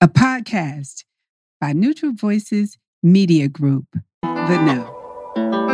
a podcast by Neutral Voices Media Group. The Know.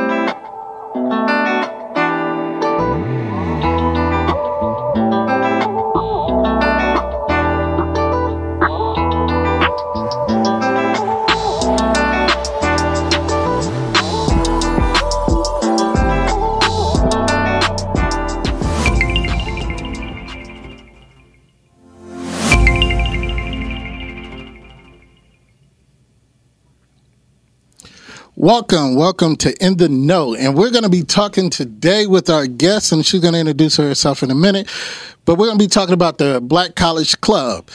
Welcome, welcome to In the Know. And we're going to be talking today with our guest, and she's going to introduce herself in a minute. But we're going to be talking about the Black College Club.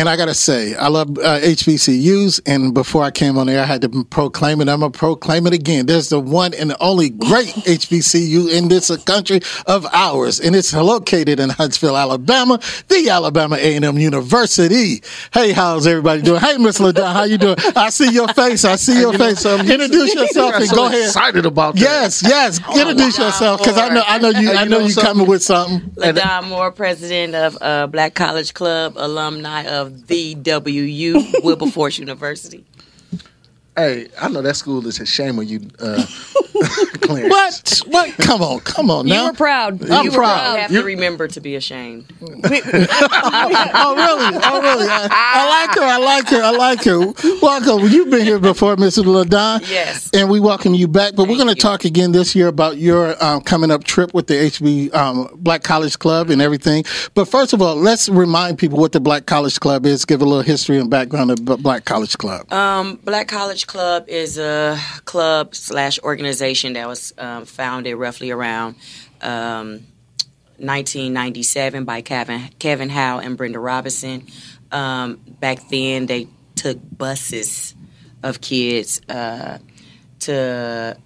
And I got to say, I love uh, HBCUs. And before I came on there, I had to proclaim it. I'm going to proclaim it again. There's the one and only great HBCU in this country of ours. And it's located in Huntsville, Alabama, the Alabama A&M University. Hey, how's everybody doing? Hey, Miss LaDon, how you doing? I see your face. I see your face. So introduce yourself and so go ahead. Excited about that. Yes, yes. Introduce yourself because I know, I know you, I know you coming with something. LaDon Moore, president of uh, Black College Club, alumni of the WU, Wilberforce University. Hey, I know that school is a shame on you, uh, Clarence. What? What? Come on, come on You now. were proud. I'm you You were proud. have to remember to be ashamed. oh really? Oh really? I, I like her. I like her. I like her. Welcome. You've been here before, Mrs. LaDon. Yes. And we welcome you back. But we're going to talk again this year about your um, coming up trip with the HB um, Black College Club and everything. But first of all, let's remind people what the Black College Club is. Give a little history and background of B- Black College Club. Um, Black College Club is a club slash organization that was um, founded roughly around um, 1997 by Kevin Kevin Howe and Brenda Robinson. Um, back then, they took buses of kids uh, to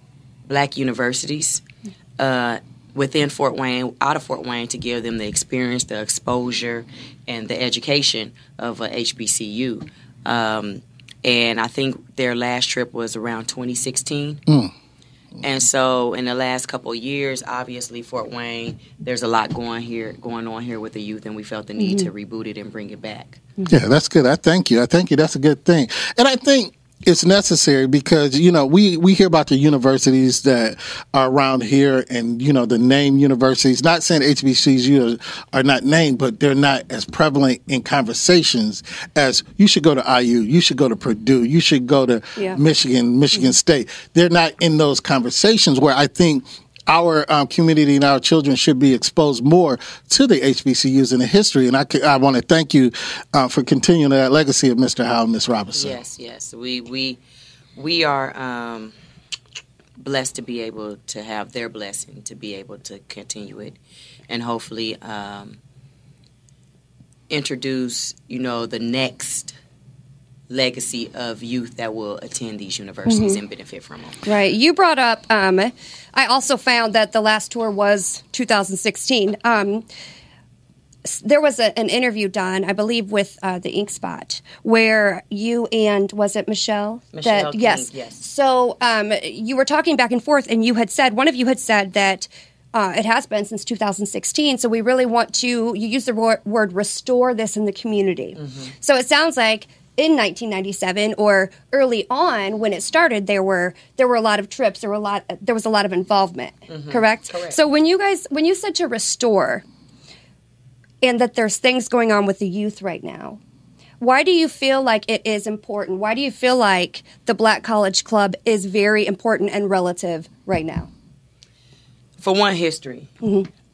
black universities uh, within Fort Wayne, out of Fort Wayne, to give them the experience, the exposure, and the education of a HBCU. Um, and I think their last trip was around 2016. Mm. Mm. And so, in the last couple of years, obviously Fort Wayne, there's a lot going here, going on here with the youth, and we felt the need to mm-hmm. reboot it and bring it back. Yeah, that's good. I thank you. I thank you. That's a good thing. And I think it's necessary because you know we we hear about the universities that are around here and you know the name universities not saying HBCUs are not named but they're not as prevalent in conversations as you should go to IU you should go to Purdue you should go to Yeah. Michigan Michigan mm-hmm. State they're not in those conversations where I think our um, community and our children should be exposed more to the HBCUs in the history. And I, I want to thank you uh, for continuing that legacy of Mr. Howe and Ms. Robinson. Yes, yes. We we we are um, blessed to be able to have their blessing to be able to continue it, and hopefully um, introduce you know the next legacy of youth that will attend these universities and benefit from them. Right. You brought up. Um, I also found that the last tour was 2016. Um, there was a, an interview done, I believe, with uh, the Ink Spot, where you and was it Michelle? Michelle that, King, yes. yes. So um, you were talking back and forth, and you had said one of you had said that. Uh, it has been since 2016, so we really want to. You use the word "restore" this in the community. So it sounds like in 1997 or early on when it started, there were there were a lot of trips. There were a lot. There was a lot of involvement. Correct. Correct. So when you guys when you said to restore, and that there's things going on with the youth right now. Why do you feel like it is important? Why do you feel like the Black College Club is very important and relative right now? for one, history,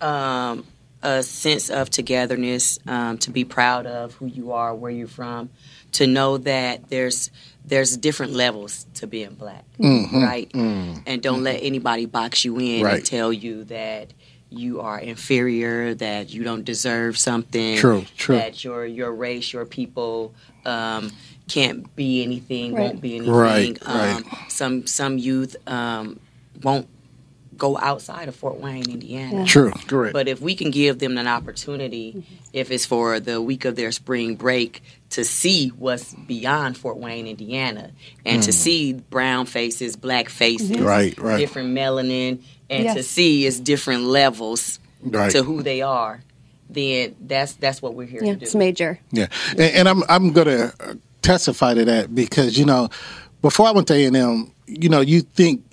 um, a sense of togetherness, um, to be proud of who you are, where you're from, to know that there's there's different levels to being black, right? And don't let anybody box you in Right. and tell you that you are inferior, that you don't deserve something, True, true. that your your race, your people. Um, can't be anything, Right. won't be anything. Right, right. Um, some some youth um, won't go outside of Fort Wayne, Indiana. True. Correct. But if we can give them an opportunity, mm-hmm. if it's for the week of their spring break, to see what's beyond Fort Wayne, Indiana, and to mm. see brown faces, black faces, mm-hmm. Right, right. different melanin, and to see it's different levels Right. to who they are, then that's that's what we're here Yeah, to do. it's major. Yeah, and, and I'm I'm gonna uh, testify to that because you know, before I went to A and M, you know, you think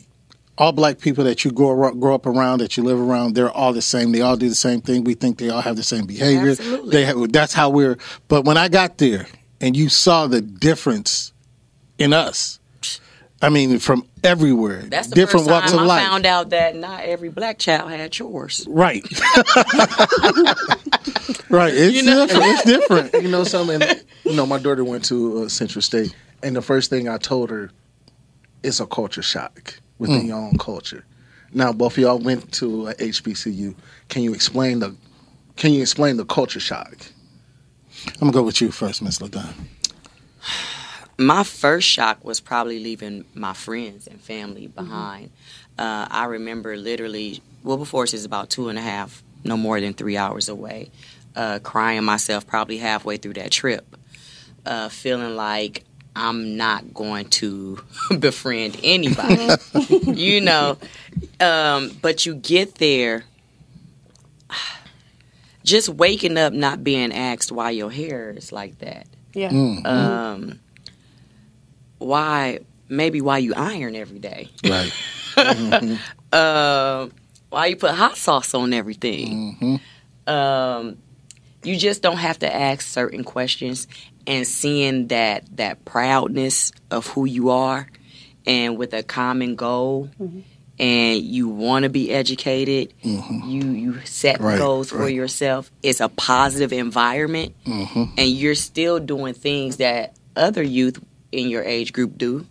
all black people that you grow up, grow up around, that you live around, they're all the same. They all do the same thing. We think they all have the same behavior. Absolutely. They have, that's how we're. But when I got there and you saw the difference in us, I mean, from everywhere, That's the different first walks time of I life. found out that not every black child had chores. Right. right. It's You know? different. It's different. you know something? You know, my daughter went to uh, Central State, and the first thing I told her, it's a culture shock within your own culture. Now, both of y'all went to uh, HBCU. Can you explain the Can you explain the culture shock? I'm gonna go with you first, Miss LaDon. my first shock was probably leaving my friends and family behind. Uh, I remember literally, Wilberforce Force is about two and a half, no more than three hours away, uh, crying myself probably halfway through that trip, uh, feeling like I'm not going to befriend anybody, you know. Um, but you get there, just waking up not being asked why your hair is like that Yeah. um, why maybe why you iron every day Right. um, why you put hot sauce on everything um, you just don't have to ask certain questions and seeing that that proudness of who you are and with a common goal mm-hmm. and you want to be educated mm-hmm. you you set Right, goals for yourself. It's a positive environment mm-hmm. and you're still doing things that other youth in your age group do.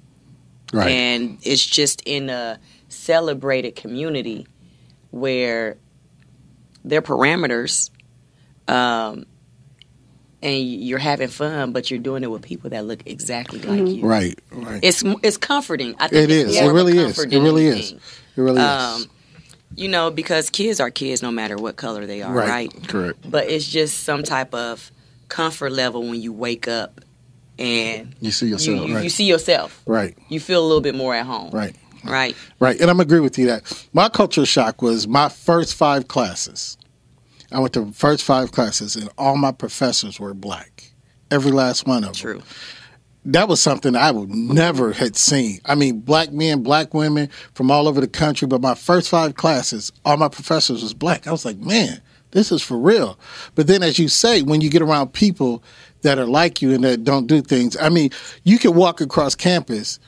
Right. and it's just in a celebrated community where their parameters um, and you're having fun but you're doing it with people that look exactly like you right. Right. it's it's comforting i think It it's is. It really is. It than really is. It really um, is. you know because kids are kids no matter what color they are Right. right Correct. but it's just some type of comfort level when you wake up and You see you, yourself. you, Right. you see yourself Right. you feel a little bit more at home Right. right Right. And I'm agree with you that my culture shock was my first five classes. I went to the first five classes and all my professors were black. Every last one of them. true That was something I would never had seen. I mean, black men, black women from all over the country, but my first five classes, all my professors was black. I was like, man, this is for real. But then as you say, when you get around people that are like you and that don't do things, I mean, you can walk across campus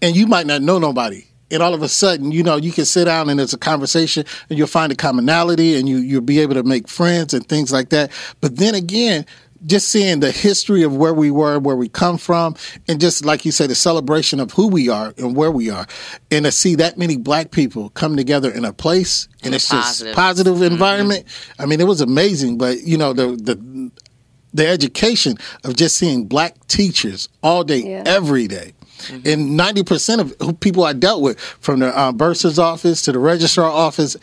and you might not know nobody. And all of a sudden, you know, you can sit down and there's a conversation and you'll find a commonality and you, you'll be able to make friends and things like that. But then again, just seeing the history of where we were, where we come from, and just like you said, the celebration of who we are and where we are, and to see that many black people come together in a place and In a it's just positive. positive mm-hmm. environment. I mean, it was amazing. But you know, the the the education of just seeing black teachers all day, Yeah. every day. And 90% of who people I dealt with, from the uh, bursar's office to the registrar office,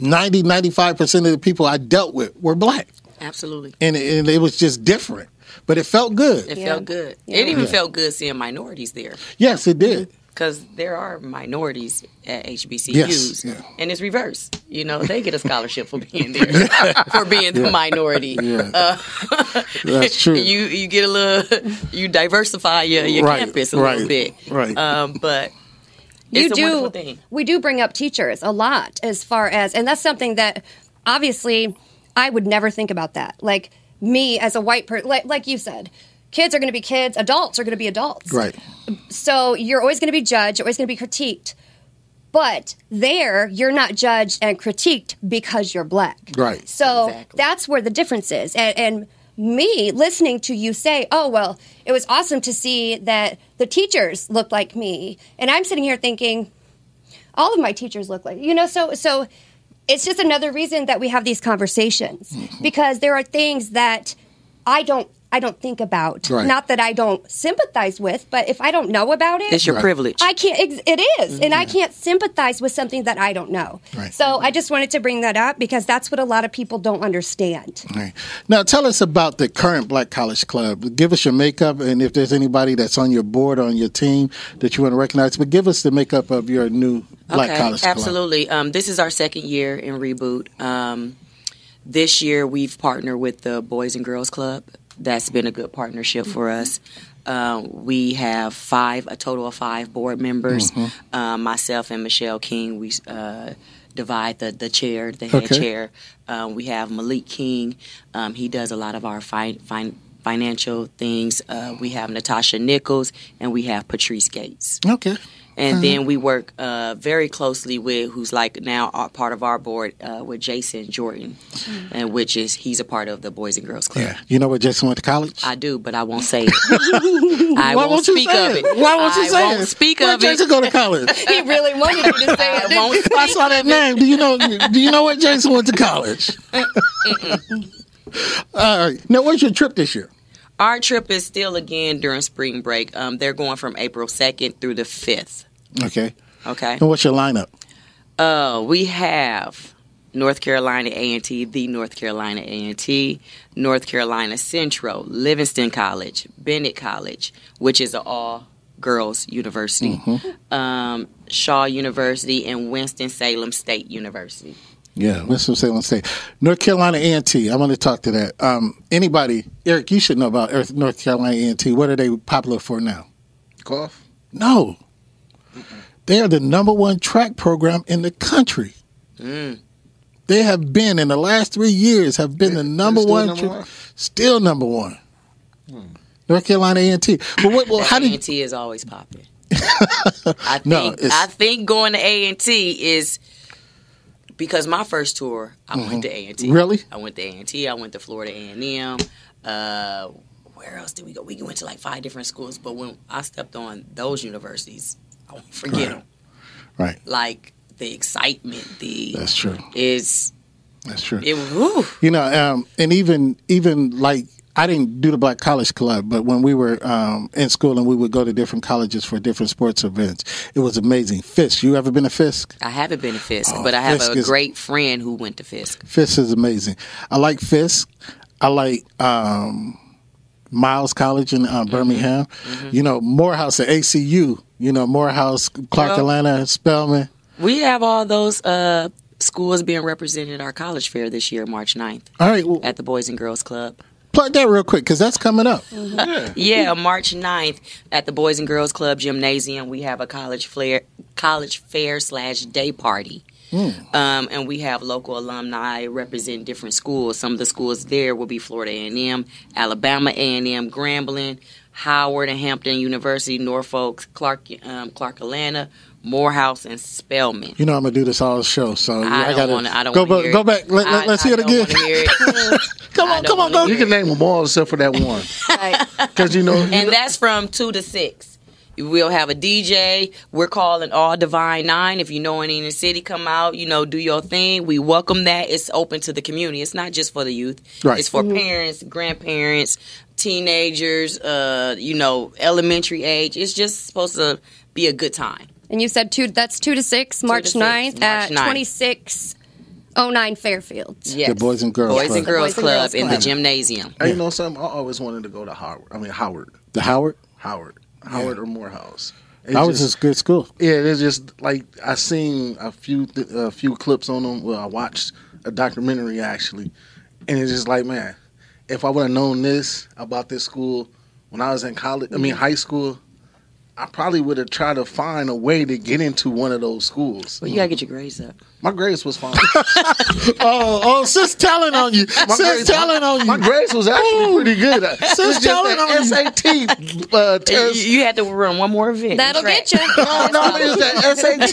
90, 95% of the people I dealt with were black. absolutely And, it- and it was just different. But it felt good. It Yeah. felt good. Yeah. It even Yeah. felt good seeing minorities there Yes, it did. Because there are minorities at HBCUs, Yes, yeah. and it's reverse. You know, they get a scholarship for being there, for being the minority. Yeah. Uh, That's true. you you get a little, you diversify your, your Right, campus a right, little bit, right. Um, but you it's a do thing. we do bring up teachers a lot as far as and that's something that obviously i would never think about that like me as a white person like, like you said kids are going to be kids adults are going to be adults Right. so you're always going to be judged you're always going to be critiqued but there you're not judged and critiqued because you're black Right. so Exactly. that's where the difference is. And, and me listening to you say, oh, well, it was awesome to see that the teachers looked like me. And I'm sitting here thinking, all of my teachers look like, you know, so, so it's just another reason that we have these conversations Mm-hmm. because there are things that I don't. I don't think about. Right. Not that I don't sympathize with, but if I don't know about it, It's your Right. privilege. I can't. It is, and I can't sympathize with something that I don't know. Right. So I just wanted to bring that up because that's what a lot of people don't understand. Right. Now, tell us about the current Black College Club. Give us your makeup, and if there's anybody that's on your board or on your team that you want to recognize, but give us the makeup of your new Black okay, College Club. absolutely. Um, this is our second year in reboot. Um, this year we've partnered with the Boys and Girls Club. That's been a good partnership for us. Um, we have five, a total of five board members. Um, myself and Michelle King, we uh, divide the, the chair, the head Okay. chair. Um, we have Malik King. Um, he does a lot of our fi- fin- financial things. Uh, we have Natasha Nichols, and we have Patrice Gates. Okay. And then we work uh, very closely with who's like now our, part of our board uh, with Jason Jordan, and which is he's a part of the Boys and Girls Club. Yeah. You know where Jason went to college? I do, but I won't say it. I Why won't won't you speak say of it? it. Why won't you I say won't it? speak Where of Jason it. go to college? He really wanted you to say I it. won't speak I saw that name. Do you know? Do you know where Jason went to college? All right. Now, where's your trip this year? Our trip is still again during spring break. Um, they're going from April second through the fifth. Okay. Okay. And what's your lineup? Uh, we have North Carolina A&T, the North Carolina A&T, North Carolina Central, Livingstone College, Bennett College, which is an all girls university, um, Shaw University, and Winston Salem State University. Yeah, Winston-Salem State, North Carolina A&T. I want to talk to that. Um, anybody, Eric? You should know about Earth- North Carolina A&T. What are they popular for now? Cough. No, they are the number one track program in the country. Mm. They have been in the last three years have been They- the number still one, number tra- one? still number one. North Carolina A&T. But what, well, how did A&T is always popping. I think No, I think going to A&T is because my first tour I went to A&T. Mm-hmm. Really? I went to A&T. I went to Florida A&M. Uh, where else did we go? We went to like five different schools. But when I stepped on those universities, I won't forget them. right? Like the excitement, the That's true. is That's true. it. You know, um, and even even like I didn't do the Black College Club, but when we were um, in school and we would go to different colleges for different sports events, it was amazing. Fisk, you ever been to Fisk? I haven't been to Fisk, Oh, but I have Fisk a is- great friend who went to Fisk. Fisk is amazing. I like Fisk. I like um, Miles College in uh, Birmingham. You know, Morehouse at ACU. You know, Morehouse, Clark Well- Atlanta, Spelman. We have all those uh, schools being represented at our college fair this year, March 9th, All right, well, at the Boys and Girls Club. Plug that real quick because that's coming up. Yeah, March 9th at the Boys and Girls Club Gymnasium, we have a college fair, college fair slash day party. Um, and we have local alumni represent different schools. Some of the schools there will be Florida A&M, Alabama A&M, Grambling, Howard and Hampton University, Norfolk, Clark, um, Clark Atlanta, Morehouse, and Spelman. You know, I'm gonna do this all the show, so I I don't gotta want to. I don't go, back- hear go it. back. Let, I- us I hear it again. hear it. come on, come on, go. You can name them all except for that one, because you know. and that's from two to six. We'll have a DJ. We're calling all Divine Nine. If you know any in the city, come out. You know, do your thing. We welcome that. It's open to the community. It's not just for the youth. Right. It's for parents, grandparents, teenagers. Uh, you know, elementary age. It's just supposed to be a good time. And you said two. That's two to six, March to six, 9th March at 9th. twenty six oh nine Fairfield. Yes. The Boys and Girls Boys Club. and Girls Boys and Club in the gymnasium. And you know something? I always wanted to go to Howard. I mean Howard, The Howard. Howard, Howard or Morehouse. It's Howard was just- a good school. Yeah, it's just like I seen a few th- a few clips on them. Well, I watched a documentary actually, and it's just like, man, if I would have known this about this school when I was in college, I mean high school, I probably would have tried to find a way to get into one of those schools. But you gotta get your grades up. My grades was fine. Oh, oh, sis telling on you. Sis grades- telling on you. My grades was actually pretty good. It's just telling on you. that SAT uh, You, test. you had to run one more event. That'll Track. get you. No, no, it's that SAT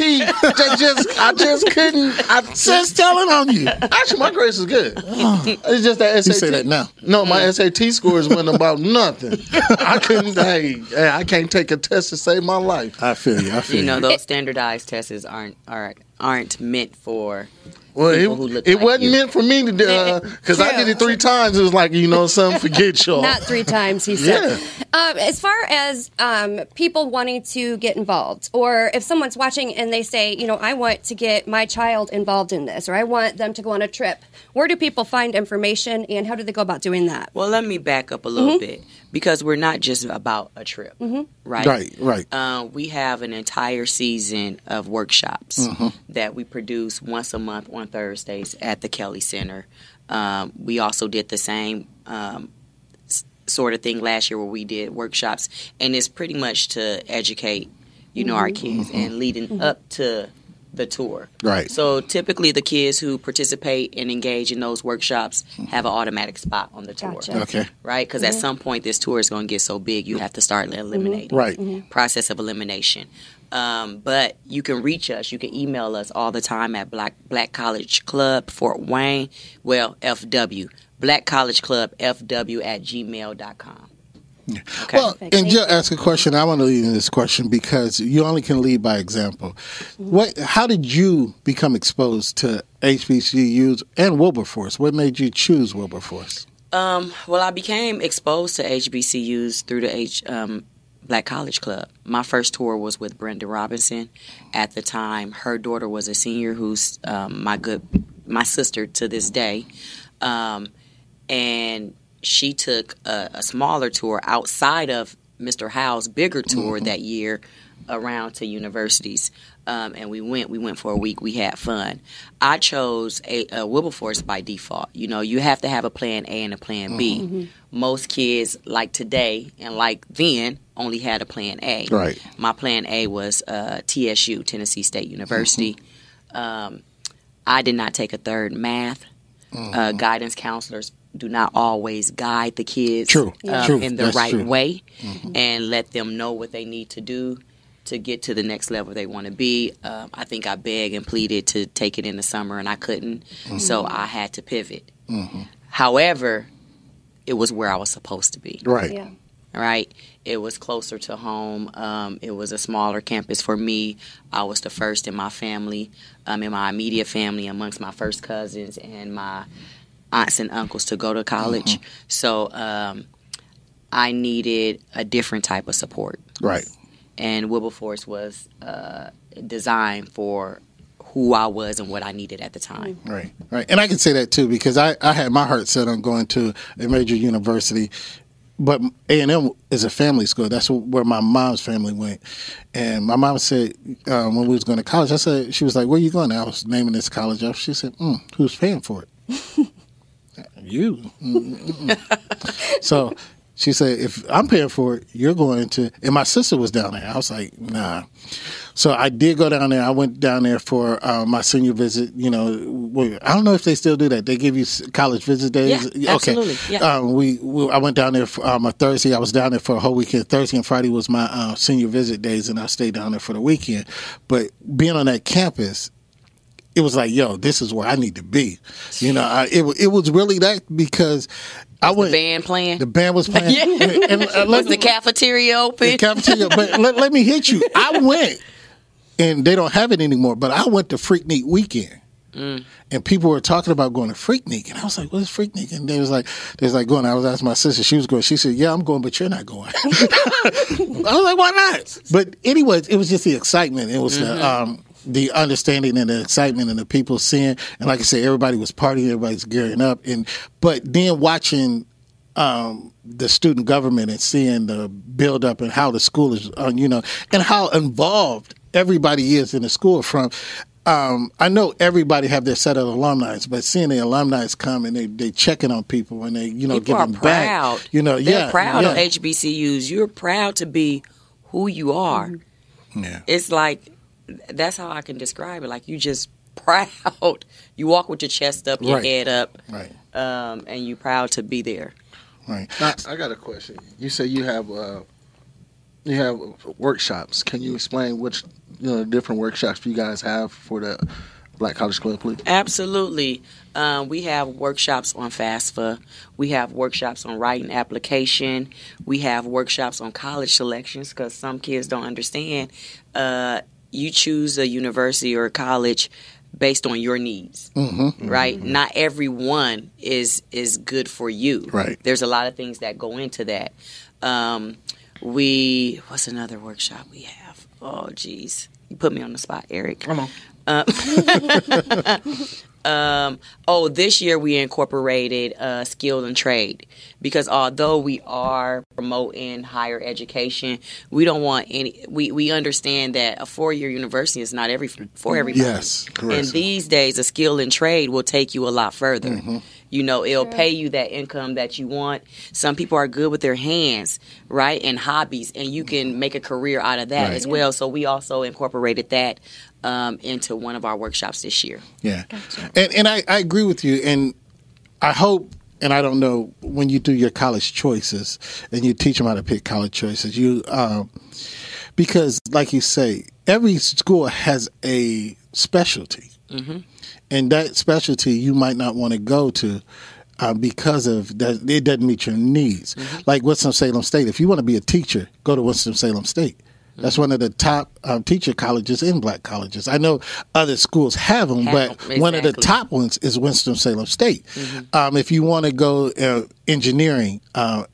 that just I just couldn't. I Sis telling on you. Actually, my grades is good. It's just that SAT. You say that now. No, my SAT scores went about nothing. I couldn't. Hey, hey, I can't take a test to save my life. I feel you. I feel You know, those standardized tests aren't aren't aren't meant for Well, People who it, it like wasn't you. meant for me to do because I did it three times. It was like you know, something. Forget y'all. Not three times, he said. Yeah. Um, as far as um, people wanting to get involved, or if someone's watching and they say, you know, I want to get my child involved in this, or I want them to go on a trip, where do people find information and how do they go about doing that? Well, let me back up a little bit because we're not just about a trip, right? Right, right. Uh, we have an entire season of workshops that we produce once a month on Thursdays at the Kelly Center. Um, we also did the same um, s- sort of thing last year where we did workshops, and it's pretty much to educate, you know, our kids and leading up to the tour. Right. So typically, the kids who participate and engage in those workshops have an automatic spot on the tour. Gotcha. Okay. Right, because at mm-hmm. some point this tour is going to get so big, you have to start mm-hmm. eliminating. Mm-hmm. Right. Process of elimination. Um, but you can reach us. You can email us all the time at Black Black College Club Fort Wayne. Well, FW Black College Club FW at gmail.com. Okay. Well, Perfect. and Thank Jill asked a question. I want to lead in this question because you only can lead by example. What? How did you become exposed to HBCUs and Wilberforce? What made you choose Wilberforce? Um, well, I became exposed to HBCUs through the H um, Black College Club. My first tour was with Brenda Robinson. At the time, her daughter was a senior, who's um, my good my sister to this day, um, and she took a, a smaller tour outside of Mr. Howe's bigger tour that year around to universities. Um, and we went. We went for a week. We had fun. I chose a, a Wilberforce by default. You know, you have to have a plan A and a plan B. Most kids, like today and like then, only had a plan A. Right. My plan A was uh, TSU, Tennessee State University. Um, I did not take a third math. Uh, guidance counselors do not always guide the kids True. um, True. in the That's right true. way and let them know what they need to do to get to the next level they want to be. Um, I think I begged and pleaded to take it in the summer and I couldn't, so I had to pivot. However, it was where I was supposed to be Right. Yeah. right? It was closer to home. Um, it was a smaller campus for me. I was the first in my family, um, in my immediate family, amongst my first cousins and my aunts and uncles to go to college. So um, I needed a different type of support, Right. and Wilberforce was uh, designed for who I was and what I needed at the time. Right, right, and I can say that too because I, I had my heart set on going to a major university, but A and M is a family school. That's where my mom's family went, and my mom said um, when we was going to college, I said she was like, "Where you going?" I was naming this college off. She said, mm, "Who's paying for it?" you. So she said, "If I'm paying for it, you're going to." And my sister was down there. I was like, "Nah." So I did go down there. I went down there for uh, my senior visit. You know, I don't know if they still do that. They give you college visit days. Yeah, absolutely. Okay. Yeah. Um, we, we I went down there for um, a Thursday. I was down there for a whole weekend. Thursday and Friday was my uh, senior visit days, and I stayed down there for the weekend. But being on that campus, it was like, yo, this is where I need to be. You know, I, it it was really that because I The went. band playing. The band was playing. Yeah. and, uh, was the cafeteria open? the cafeteria. But let, let me hit you. I went, and they don't have it anymore. But I went to Freaknik weekend, and people were talking about going to Freaknik, and I was like, "What is Freaknik?" And they was like, "They was like going." I was asking my sister. She was going. She said, "Yeah, I'm going, but you're not going." I was like, "Why not?" But anyways, it was just the excitement. It was the um, the understanding and the excitement and the people seeing. And like I said, everybody was partying, everybody's gearing up. And but then watching um, the student government and seeing the build up and how the school is, uh, you know, and how involved everybody is in the school. From um, I know everybody have their set of alumni, but seeing the alumni come and they they checking on people and they you know People are giving proud. back, you know, They're yeah, proud yeah, of HBCUs. You're proud to be who you are. yeah. It's like that's how I can describe it. Like you just proud. You walk with your chest up, your Right. head up, right, um, and you proud to be there. right. I, I got a question. You say you have uh, you have workshops. Can you explain which you know different workshops you guys have for the Black College Club, please? Absolutely. Um, we have workshops on FAFSA. We have workshops on writing application. We have workshops on college selections because some kids don't understand. Uh, you choose a university or a college based on your needs, Mm-hmm. right? Not everyone is is good for you. Right. There's a lot of things that go into that. Um, we what's another workshop we have? Oh, geez, you put me on the spot, Eric. Come on. Um, oh, this year we incorporated uh, skill and trade because although we are promoting higher education, we don't want any. We, we understand that a four year university is not every for everybody. Yes, correct. And these days, a skill and trade will take you a lot further. Mm-hmm. You know, it'll pay you that income that you want. Some people are good with their hands, right, and hobbies, and you can make a career out of that Right. as well. So we also incorporated that um, into one of our workshops this year. Yeah, and and I, I agree with you, and I hope, and I don't know when you do your college choices and you teach them how to pick college choices, you um, because like you say, every school has a specialty, and that specialty you might not want to go to. Uh, because of that, it doesn't meet your needs. Like Winston Salem State, if you want to be a teacher, go to Winston Salem State. That's one of the top um, teacher colleges in black colleges. I know other schools have them, Have but 'em, one of the top ones is Winston Salem State. Um, if you want to go uh, engineering, uh,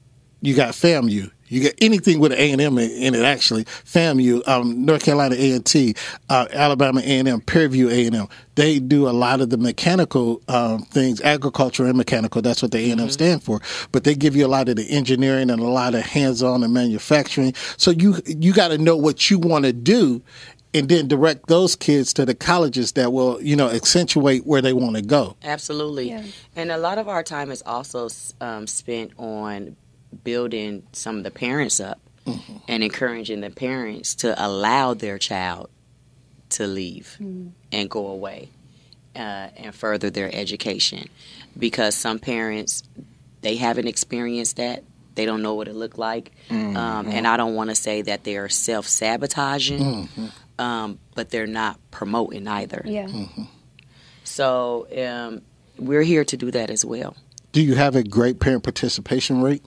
you got FAMU. You get anything with an A and M in in it. Actually, FAMU, um, North Carolina A and T, uh, Alabama A and M, Prairie View A and M. They do a lot of the mechanical um, things, agriculture and mechanical. That's what the A and M stand for. But they give you a lot of the engineering and a lot of hands-on and manufacturing. So you you got to know what you want to do and then direct those kids to the colleges that will, you know, accentuate where they want to go. Absolutely. Yeah. And a lot of our time is also um, spent on building some of the parents up and encouraging the parents to allow their child to leave and go away uh, and further their education. Because some parents, they haven't experienced that. They don't know what it looked like. Um, and I don't want to say that they're self sabotaging, um, but they're not promoting either. Yeah. So um, we're here to do that as well. Do you have a great parent participation rate?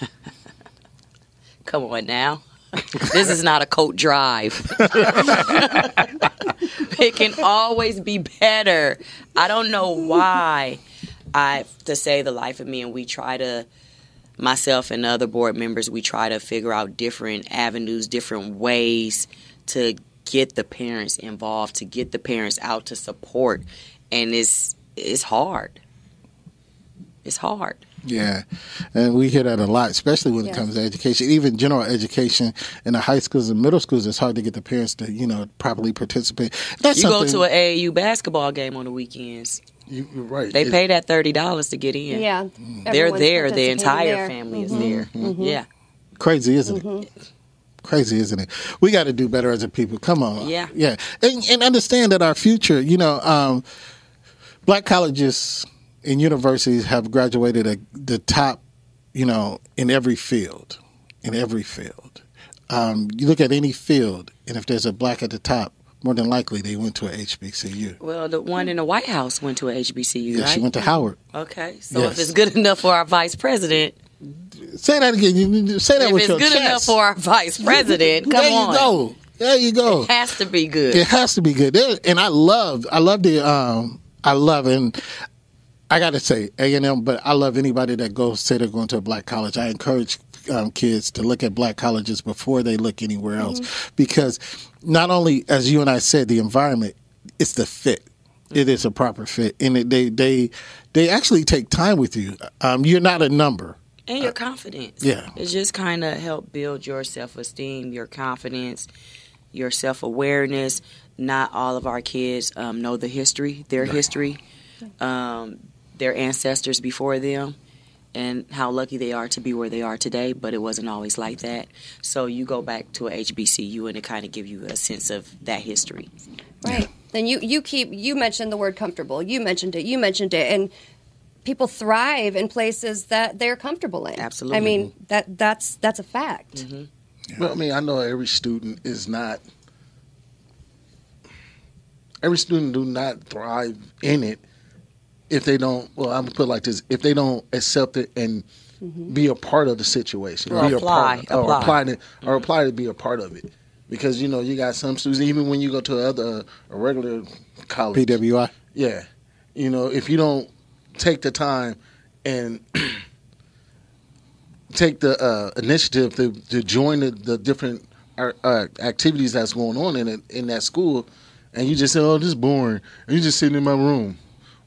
Come on now. this is not a coat drive. it can always be better. I don't know why I to say the life of me and we try to myself and other board members we try to figure out different avenues, different ways to get the parents involved, to get the parents out to support and it's it's hard. It's hard. Yeah, and we hear that a lot, especially when it comes to education, even general education in the high schools and middle schools. It's hard to get the parents to, you know, properly participate. That's You go to an AAU basketball game on the weekends. You, you're right. They It- pay that thirty dollars to get in. Yeah. Mm. They're there. The entire there. family is mm-hmm. there. Mm-hmm. Mm-hmm. Yeah. Crazy, isn't it? Crazy, isn't it? We got to do better as a people. Come on. Yeah. Yeah. And, and understand that our future, you know, um, black colleges and universities have graduated a, the top, you know, in every field. In every field. Um, you look at any field, and if there's a black at the top, more than likely they went to a HBCU. Well, the one in the White House went to a HBCU, Yeah, right? she went to Howard. okay. So Yes. if it's good enough for our vice president, Say that again. You need to say that if with it's your good chest. enough for our vice president, come there you on. go. There you go. It has to be good. It has to be good. And I love, I love the, um, I love, and I got to say A and M, but I love anybody that goes say they're going to a black college. I encourage um, kids to look at black colleges before they look anywhere else, because not only, as you and I said, the environment, it's the fit. It is a proper fit, and it, they they they actually take time with you. Um, you're not a number. and your confidence. yeah. It just kind of help build your self esteem, your confidence, your self awareness. Not all of our kids um, know the history, their history, um, their ancestors before them, and how lucky they are to be where they are today. But it wasn't always like that. So you go back to a HBCU, and it kind of give you a sense of that history. Right. Then you you keep you mentioned the word comfortable. You mentioned it. You mentioned it, and people thrive in places that they're comfortable in. Absolutely. I mean that that's that's a fact. Mm-hmm. Well, I mean, I know every student is not. Every student do not thrive in it if they don't. Well, I'm gonna put it like this: if they don't accept it and be a part of the situation, Or be apply, a part, or apply. apply to, or apply to be a part of it. Because you know, you got some students. Even when you go to other a regular college, PWI. yeah, you know, if you don't take the time and take the uh, initiative to, to join the, the different uh, uh, activities that's going on in it, in that school, and you just say, "Oh, this is boring," and you just sitting in my room.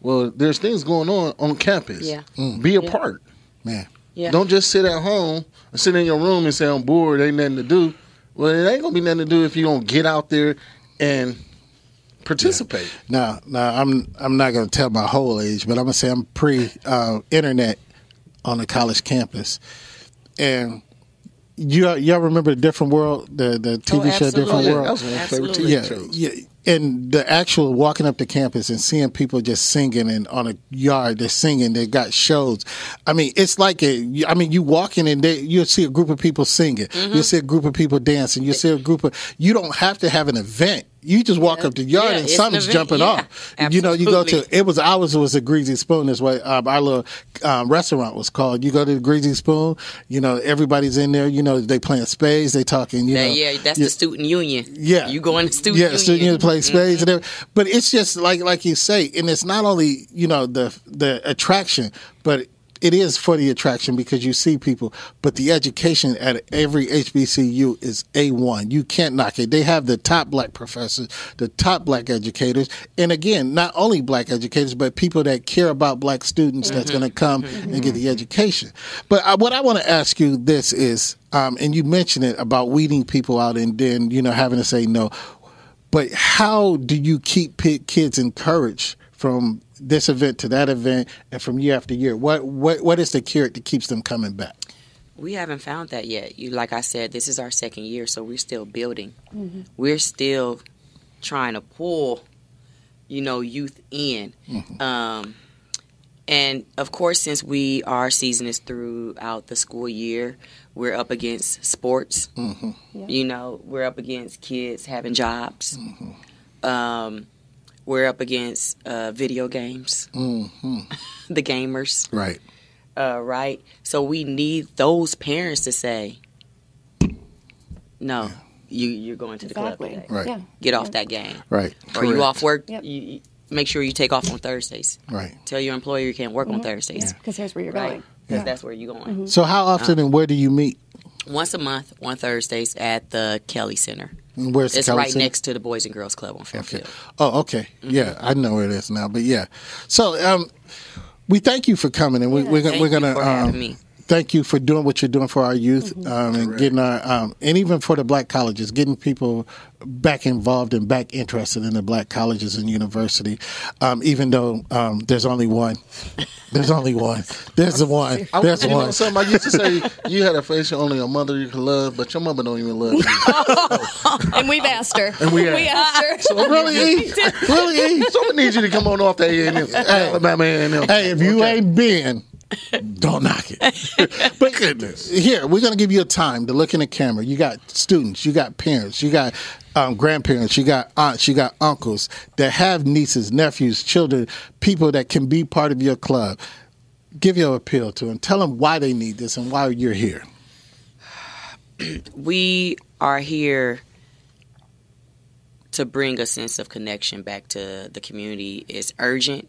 Well, there's things going on on campus. Yeah. Be a Yeah. part. Man. Yeah. Don't just sit at home and sit in your room and say I'm bored. Ain't nothing to do. Well, it ain't gonna be nothing to do if you don't get out there and participate. Now, now I'm I'm not going to tell my whole age, but I'm going to say I'm pre uh, internet on the college campus, and you y'all remember the Different World, the the TV show Different. World. That was one of my favorite TV yeah, shows. yeah. And the actual walking up to campus and seeing people just singing and on a yard, they're singing. They got shows. I mean, it's like a. I mean, you walking and they, you'll see a group of people singing. Mm-hmm. You'll see a group of people dancing. You'll see a group of. You don't have to have an event. You just walk up the yard Yeah, and something's jumping Yeah, off. You know, you go to it was ours it was a greasy spoon. This what um, our little um, restaurant was called. You go to the greasy spoon. You know, everybody's in there. You know, they playing spades. They talking. You That- know, yeah, yeah, that's you- the student union. yeah, you go in the student yeah, union. Mm-hmm. student union play spades and everything. But it's just like like you say, and it's not only you know the the attraction, but it is for the attraction because you see people. But the education at every HBCU is a one. You can't knock it. They have the top black professors, the top black educators, and again, not only black educators, but people that care about black students that's Mm-hmm. going to come and get the education. But I, what I want to ask you this is, um, and you mentioned it about weeding people out and then you know having to say no. But how do you keep kids encouraged from this event to that event and from year after year? What what what is the carrot that keeps them coming back? We haven't found that yet. You, like I said, this is our second year, so we're still building. We're still trying to pull, you know, youth in. Um, and of course, since we our season is throughout the school year, we're up against sports. You know, we're up against kids having jobs. Um, we're up against uh, video games, the gamers Right. uh, right? So we need those parents to say, "No, you you're going to the Exactly. club today. Right. Yeah. Get off that game. Right. Or you off work? Yep. You, you- make sure you take off on Thursdays. Right. Tell your employer you can't work on Thursdays, Because here's where you're right? going. Because that's where you're going. So how often and where do you meet? Once a month, on Thursdays at the Kelly Center. And Where's It's Kelly right Center? next to the Boys and Girls Club on Fairfield. Oh, okay. Yeah, I know where it is now. But yeah, so um, we thank you for coming, and we, we're gonna Thank we're you gonna for um, me. thank you for doing what you're doing for our youth um, and getting our um, and even for the black colleges, getting people back involved and back interested in the black colleges and university. Um, even though um, there's only one, there's only one. There's the one. I, There's you one. know something I used to say you had a face only a mother you can love, but your mother don't even love you. And we've asked her. And we asked her. So Really, E? really? E? So I need you to come on off that A and M, Alabama A and M. Hey, if you ain't been, don't knock it. but goodness, here we're gonna give you a time to look in the camera. You got students, you got parents, you got um, grandparents, you got aunts, you got uncles that have nieces, nephews, children, people that can be part of your club. Give your appeal to them. Tell them why they need this and why you're here. we are here to bring a sense of connection back to the community. is urgent.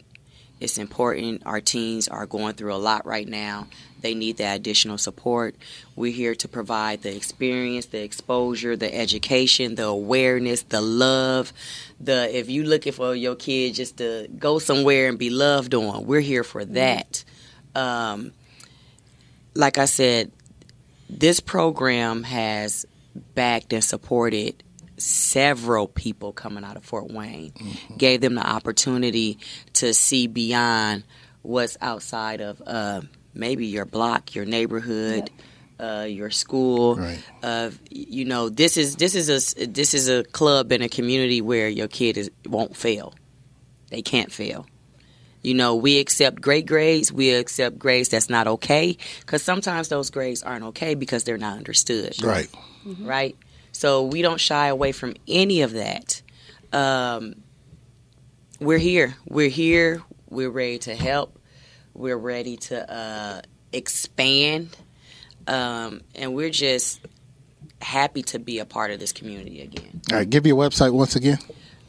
It's important. Our teens are going through a lot right now. They need that additional support. We're here to provide the experience, the exposure, the education, the awareness, the love. The if you're looking for your kid just to go somewhere and be loved on, we're here for that. Um, like I said, this program has backed and supported several people coming out of Fort Wayne, gave them the opportunity to see beyond what's outside of uh, maybe your block, your neighborhood. Uh, your school, Right. uh, you know, this is this is a this is a club in a community where your kid is won't fail. They can't fail. You know, we accept great grades. We accept grades that's not okay because sometimes those grades aren't okay because they're not understood. Right. Right. So we don't shy away from any of that. Um, we're here. We're here. We're ready to help. We're ready to uh, expand. Um, and we're just happy to be a part of this community again. All right. Give your website once again.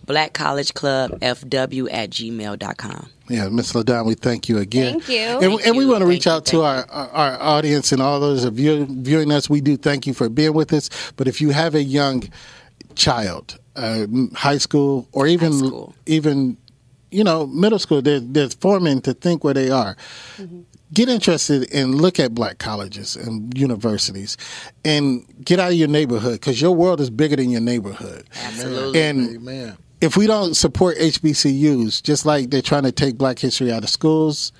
Black College Club FW at gmail.com. Yeah, Miss LaDon, we thank you again. Thank you. And, Thank and we you, want to reach thank you, out to our, our our audience and all those of you viewing us. We do thank you for being with us. But if you have a young child, uh, high school, or even school. even you know middle school, they're, they're forming to think where they are. Get interested and look at black colleges and universities, and get out of your neighborhood because your world is bigger than your neighborhood. Absolutely. And Amen. If we don't support HBCUs, just like they're trying to take Black history out of schools,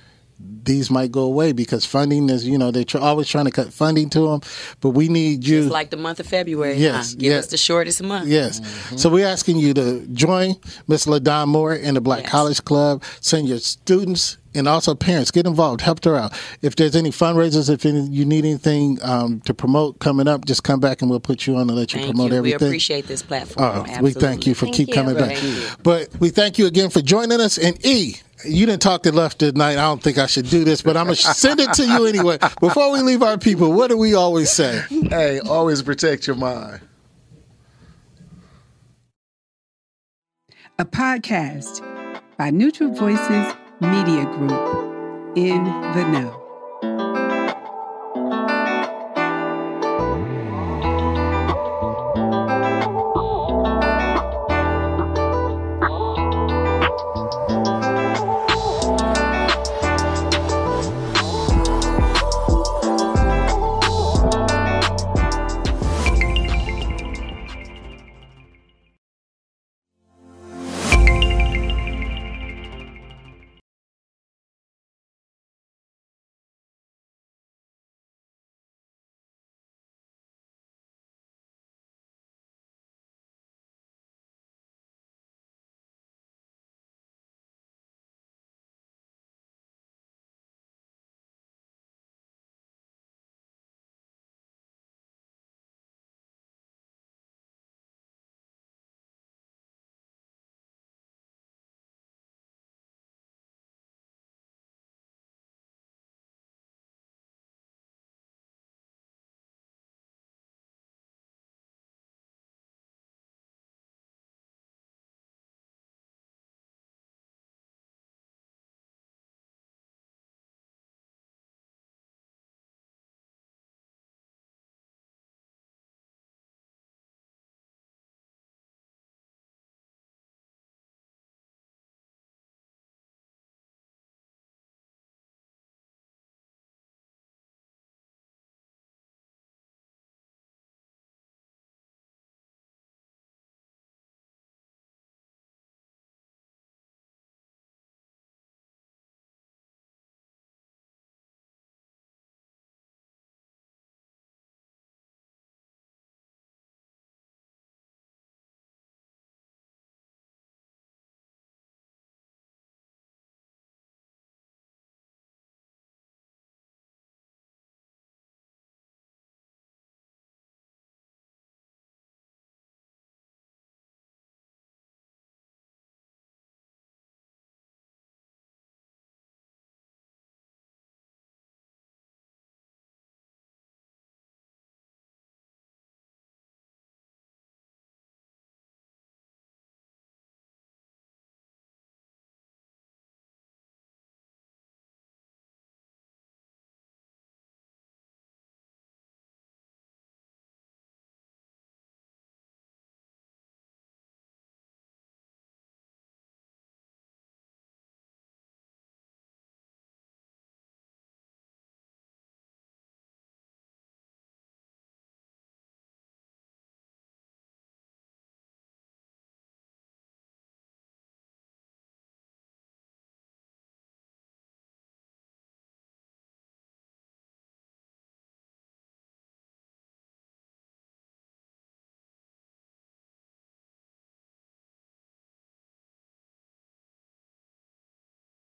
these might go away because funding is, you know, they're tr- always trying to cut funding to them. But we need you. It's like the month of February. Yes, huh? Give yes. us the shortest month. Yes. So we're asking you to join Miss LaDon Moore in the Black Yes. College Club. Send your students and also parents. Get involved. Help her out. If there's any fundraisers, if any, you need anything um, to promote coming up, just come back and we'll put you on and let you Thank promote you. everything. We appreciate this platform. Uh, we thank you for Thank keep you. coming back. You. But we thank you again for joining us. And E, you didn't talk to left tonight. I don't think I should do this, but I'm gonna send it to you anyway. Before we leave our people, what do we always say? Hey, always protect your mind. A podcast by Neutral Voices Media Group. In the know.